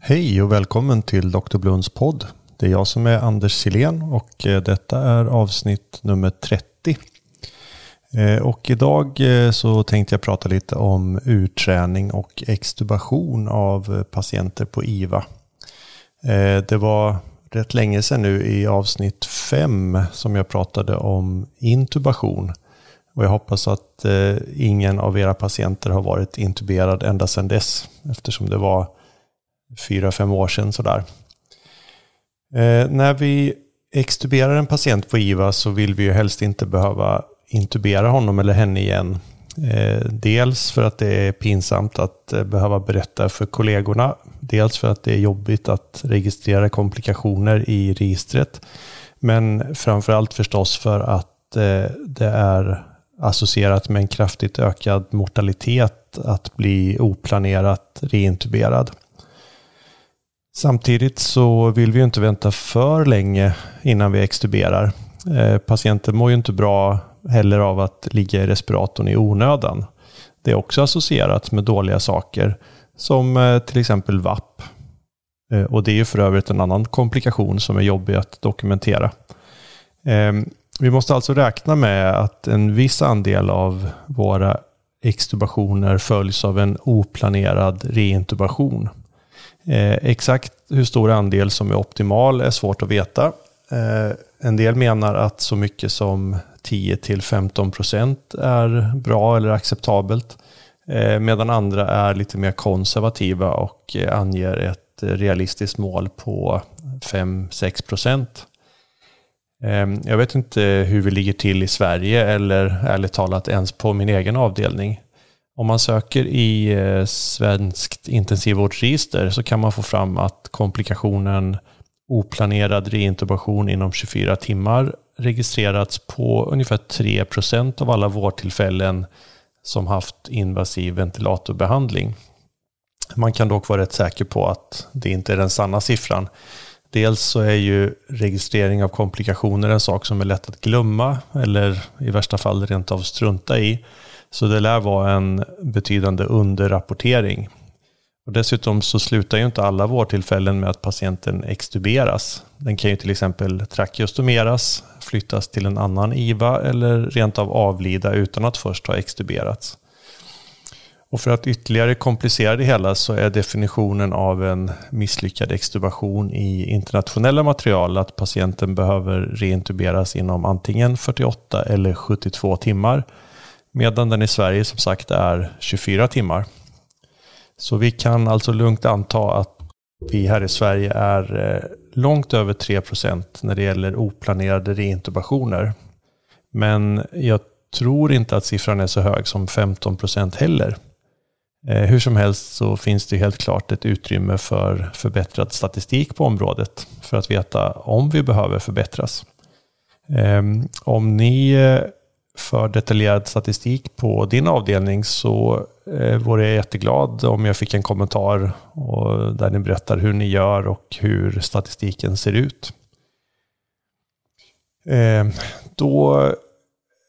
Hej och välkommen till Dr. Blunds podd. Det är jag som är Anders Silén och eh, detta är avsnitt nummer 30. Eh, och idag eh, så tänkte jag prata lite om utträning och extubation av patienter på IVA. Det var rätt länge sedan nu i avsnitt 5 som jag pratade om intubation. Och jag hoppas att ingen av era patienter har varit intuberad ända sedan dess eftersom det var fyra, fem år sedan sådär. Eh, när vi extuberar en patient på IVA så vill vi ju helst inte behöva intubera honom eller henne igen. Eh, dels för att det är pinsamt att eh, behöva berätta för kollegorna. Dels för att det är jobbigt att registrera komplikationer i registret. Men framförallt förstås för att eh, det är associerat med en kraftigt ökad mortalitet att bli oplanerat reintuberad. Samtidigt så vill vi inte vänta för länge innan vi extuberar. Eh, patienter patienten mår ju inte bra heller av att ligga i respiratorn i onödan. Det är också associerat med dåliga saker som eh, till exempel VAP. Eh, och det är ju för övrigt en annan komplikation som är jobbig att dokumentera. Vi måste alltså räkna med att en viss andel av våra extubationer följs av en oplanerad reintubation. Eh, exakt hur stor andel som är optimal är svårt att veta. Eh, en del menar att så mycket som 10-15% är bra eller acceptabelt. Eh, medan andra är lite mer konservativa och eh, anger ett realistiskt mål på 5-6%. Ehm, jag vet inte hur vi ligger till i Sverige eller ärligt talat ens på min egen avdelning. Om man söker i eh, svenskt intensivvårdsregister så kan man få fram att komplikationen oplanerad reintubation inom 24 timmar registrerats på ungefär 3% av alla vårdtillfällen som haft invasiv ventilatorbehandling. Man kan dock vara rätt säker på att det inte är den sanna siffran. Dels så är ju registrering av komplikationer en sak som är lätt att glömma eller i värsta fall rent av strunta i. Så det lär vara en betydande underrapportering. Och dessutom så slutar ju inte alla vårdtillfällen med att patienten extuberas. Den kan ju till exempel trakeostomeras, flyttas till en annan IVA eller rent av avlida utan att först ha extuberats. Och för att ytterligare komplicera det hela så är definitionen av en misslyckad extubation i internationella material att patienten behöver reintuberas inom antingen 48 eller 72 timmar Medan den i Sverige som sagt är 24 timmar. Så vi kan alltså lugnt anta att vi här i Sverige är eh, långt över 3% när det gäller oplanerade reintubationer. Men jag tror inte att siffran är så hög som 15% heller. Eh, hur som helst så finns det helt klart ett utrymme för förbättrad statistik på området för att veta om vi behöver förbättras. Ehm, om ni eh, för detaljerad statistik på din avdelning så eh, vore jag jätteglad om jag fick en kommentar och där ni berättar hur ni gör och hur statistiken ser ut. Eh, då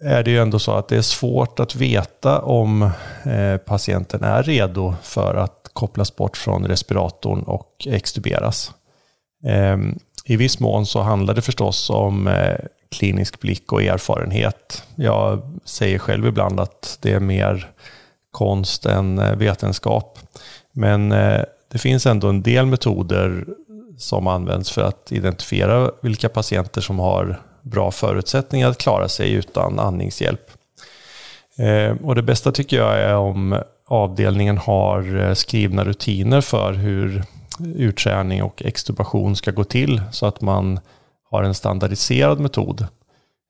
är det ju ändå så att det är svårt att veta om eh, patienten är redo för att kopplas bort från respiratorn och extuberas. Eh, I viss mån så handlar det förstås om eh, klinisk blick och erfarenhet. Jag säger själv ibland att det är mer konst än eh, vetenskap. Men eh, det finns ändå en del metoder som används för att identifiera vilka patienter som har bra förutsättningar att klara sig utan andningshjälp. Eh, och det bästa tycker jag är om avdelningen har skrivna rutiner för hur utträning och extubation ska gå till så att man har en standardiserad metod,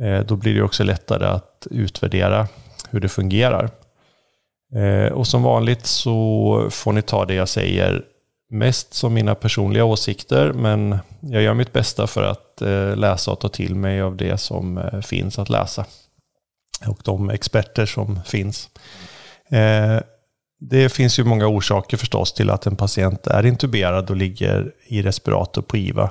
eh, då blir det också lättare att utvärdera hur det fungerar. Eh, och som vanligt så får ni ta det jag säger mest som mina personliga åsikter, men jag gör mitt bästa för att eh, läsa och ta till mig av det som finns att läsa. Och de experter som finns. Det finns ju många orsaker förstås till att en patient är intuberad och ligger i respirator på IVA.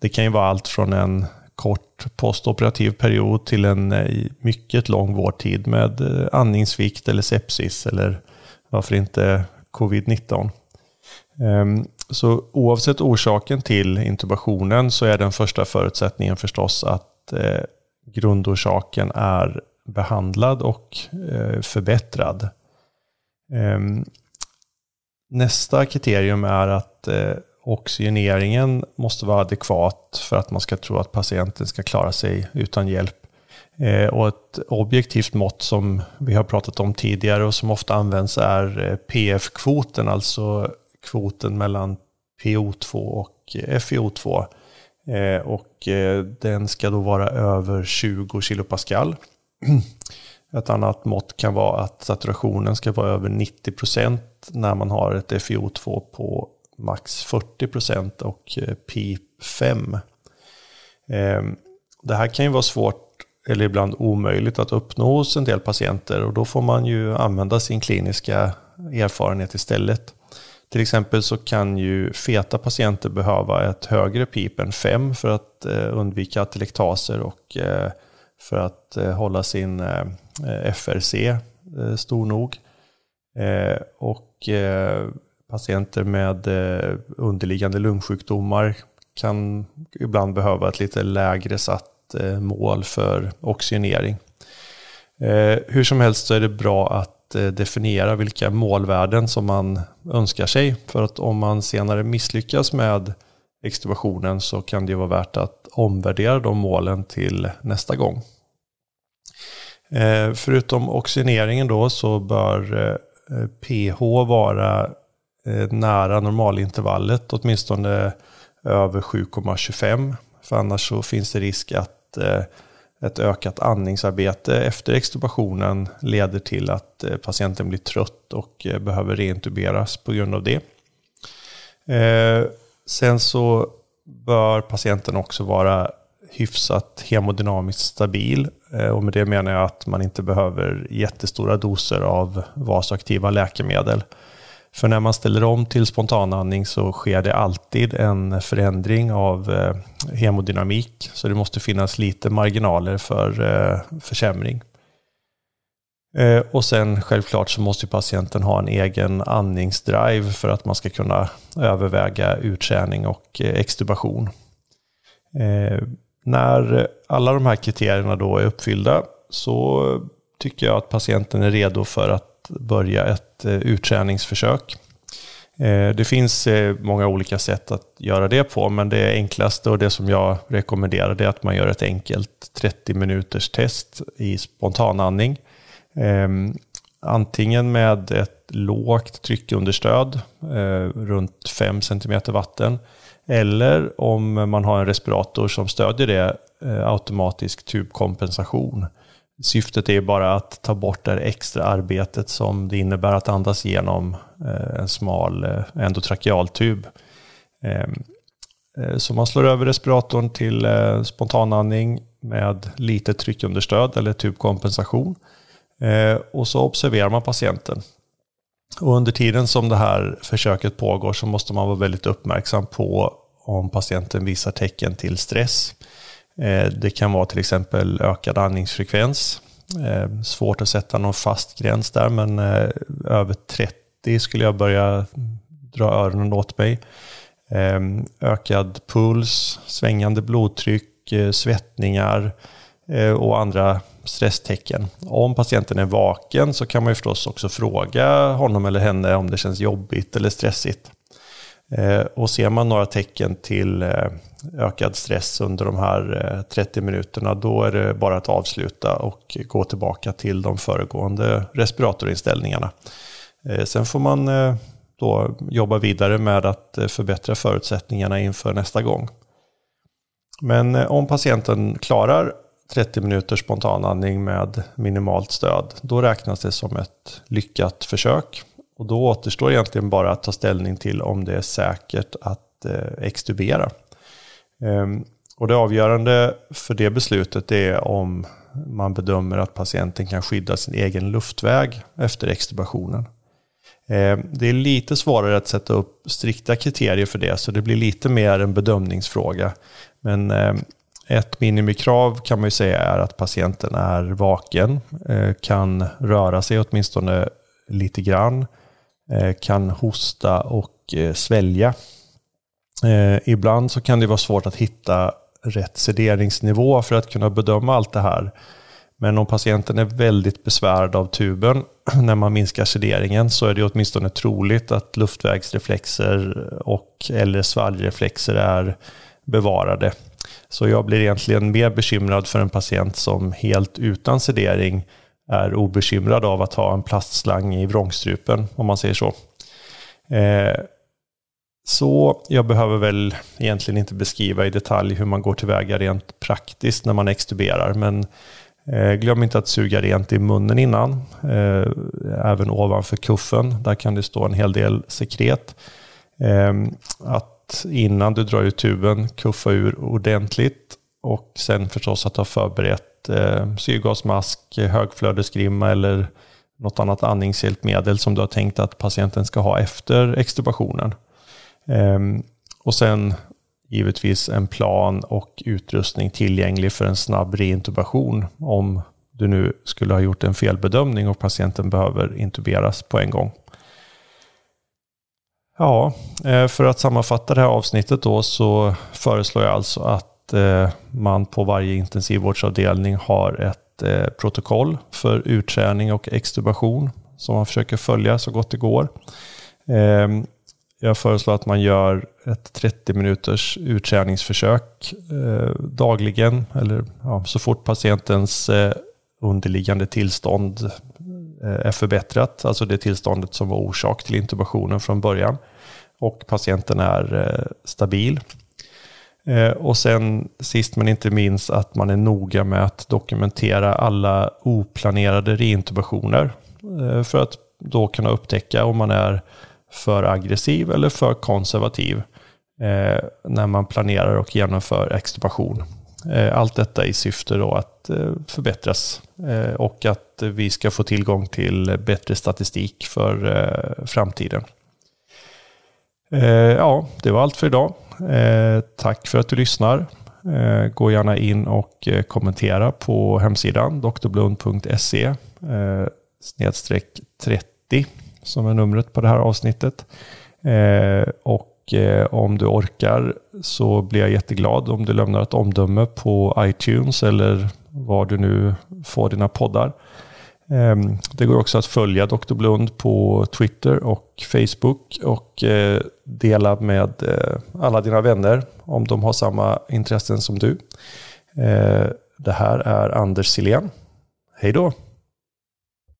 Det kan ju vara allt från en kort postoperativ period till en eh, mycket lång vårdtid med eh, andningsvikt andningssvikt eller sepsis eller varför inte covid-19. Ehm, så oavsett orsaken till intubationen så är den första förutsättningen förstås att eh, grundorsaken är behandlad och förbättrad. Ehm, nästa kriterium är att oxygeneringen måste vara adekvat för att man ska tro att patienten ska klara sig utan hjälp. Eh, och ett objektivt mått som vi har pratat om tidigare och som ofta används är eh, PF-kvoten, alltså kvoten mellan PO2 och eh, FiO2. Och den ska då vara över 20 kilopascal. Ett annat mått kan vara att saturationen ska vara över 90 procent när man har ett FiO2 på max 40 procent och eh, PIP 5. Ehm, det här kan ju vara svårt eller ibland omöjligt att uppnå hos en del patienter och då får man ju använda sin kliniska erfarenhet istället. Till exempel så kan ju feta patienter behöva ett högre pip än 5 för att eh, undvika atelektaser och eh, för att hålla sin FRC stor nog. Och patienter med eh, underliggande lungsjukdomar kan ibland behöva ett lite lägre satt eh, mål för oxygenering. Eh, hur som helst så är det bra att definiera vilka målvärden som man önskar sig. För att om man senare misslyckas med extubationen så kan det vara värt att omvärdera de målen till nästa gång. Förutom oxygeneringen då så bör pH vara Eh, nära normalintervallet, åtminstone över 7,25. För annars så finns det risk att eh, ett ökat andningsarbete efter extubationen leder till att eh, patienten blir trött och behöver reintuberas på grund av det. Sen så bör patienten också vara hyfsat hemodynamiskt stabil. Och med det menar jag att man inte behöver jättestora doser av vasoaktiva läkemedel. För när man ställer om till spontanandning så sker det alltid en förändring av eh, hemodynamik. Så det måste finnas lite marginaler för eh, försämring. Eh, och sen självklart så måste patienten ha en egen andningsdrive för att man ska kunna överväga utträning och extubation. När alla de här kriterierna då är uppfyllda så tycker jag att patienten är redo för att börja ett eh, utträningsförsök. Eh, det finns eh, många olika sätt att göra det på, men det enklaste och det som jag rekommenderar är att man gör ett enkelt 30 minuters test i spontanandning. Ehm, antingen med ett lågt tryckunderstöd, runt 5 cm vatten, eller om man har en respirator som stödjer det, automatisk tubkompensation. Syftet är bara att ta bort det extra arbetet som det innebär att andas genom eh, en smal eh, endotrakealtub. Ehm, eh, så man slår över respiratorn till spontanandning med lite tryckunderstöd eller tubkompensation. Och så observerar man patienten. Och under tiden som det här försöket pågår så måste man vara väldigt uppmärksam på om patienten visar tecken till stress. Eh, det kan vara till exempel ökad andningsfrekvens. Eh, svårt att sätta någon fast gräns där, men eh, över 30 skulle jag börja dra öronen åt mig. Ehm, ökad puls, svängande blodtryck, svettningar och andra stresstecken. Om patienten är vaken så kan man ju förstås också fråga honom eller henne om det känns jobbigt eller stressigt. Eh, och ser man några tecken till eh, ökad stress under de här eh, 30 minuterna, då är det bara att avsluta och gå tillbaka till de föregående respiratorinställningarna. Sen får man då jobba vidare med att förbättra förutsättningarna inför nästa gång. Men om patienten klarar 30 minuters spontanandning med minimalt stöd, då räknas det som ett lyckat försök. Och då återstår egentligen bara att ta ställning till om det är säkert att eh, extubera. Ehm, och det avgörande för det beslutet är om man bedömer att patienten kan skydda sin egen luftväg efter extubationen. Ehm, det är lite svårare att sätta upp strikta kriterier för det, så det blir lite mer en bedömningsfråga. Men ehm, ett minimikrav kan man ju säga är att patienten är vaken, eh, kan röra sig åtminstone lite grann, Eh, kan hosta och eh, svälja. Eh, ibland så kan det vara svårt att hitta rätt sederingsnivå för att kunna bedöma allt det här. Men om patienten är väldigt besvärad av tuben när man minskar sederingen så är det åtminstone troligt att luftvägsreflexer och eller svalgreflexer är bevarade. Så jag blir egentligen mer bekymrad för en patient som helt utan sedering är obekymrad av att ha en plastslang i vrångstrupen, om man säger så. Eh, så jag behöver väl egentligen inte beskriva i detalj hur man går tillväga rent praktiskt när man extuberar, men Eh, glöm inte att suga rent i munnen innan, eh, även ovanför kuffen. Där kan det stå en hel del sekret. Eh, att innan du drar ut tuben kuffa ur ordentligt och sen förstås att ha förberett eh, syrgasmask, högflödesgrimma eller något annat andningshjälpmedel som du har tänkt att patienten ska ha efter extubationen. Ehm, och sen givetvis en plan och utrustning tillgänglig för en snabb reintubation om du nu skulle ha gjort en felbedömning och patienten behöver intuberas på en gång. Ja, eh, för att sammanfatta det här avsnittet då så föreslår jag alltså att att eh, man på varje intensivvårdsavdelning har ett eh, protokoll för utträning och extubation som man försöker följa så gott det går. Ehm, jag föreslår att man gör ett 30 minuters utträningsförsök eh, dagligen eller ja, så fort patientens underliggande tillstånd är förbättrat, alltså det tillståndet som var orsak till intubationen från början och patienten är stabil. Eh, och sen sist men inte minst att man är noga med att dokumentera alla oplanerade reintubationer eh, för att då kunna upptäcka om man är för aggressiv eller för konservativ eh, när man planerar och genomför extubation. Allt detta i syfte då att förbättras och att vi ska få tillgång till bättre statistik för framtiden. Ja, det var allt för idag. Eh, tack för att du lyssnar. Eh, gå gärna in och eh, kommentera på hemsidan drblund.se snedstreck 30 som är numret på det här avsnittet. Och om du orkar så blir jag jätteglad om du lämnar ett omdöme på iTunes eller var du nu får dina poddar. Ehm, det går också att följa Dr. Blund på Twitter och Facebook och eh, dela med eh, alla dina vänner om de har samma intressen som du. Eh, det här är Anders Silén. Hej då!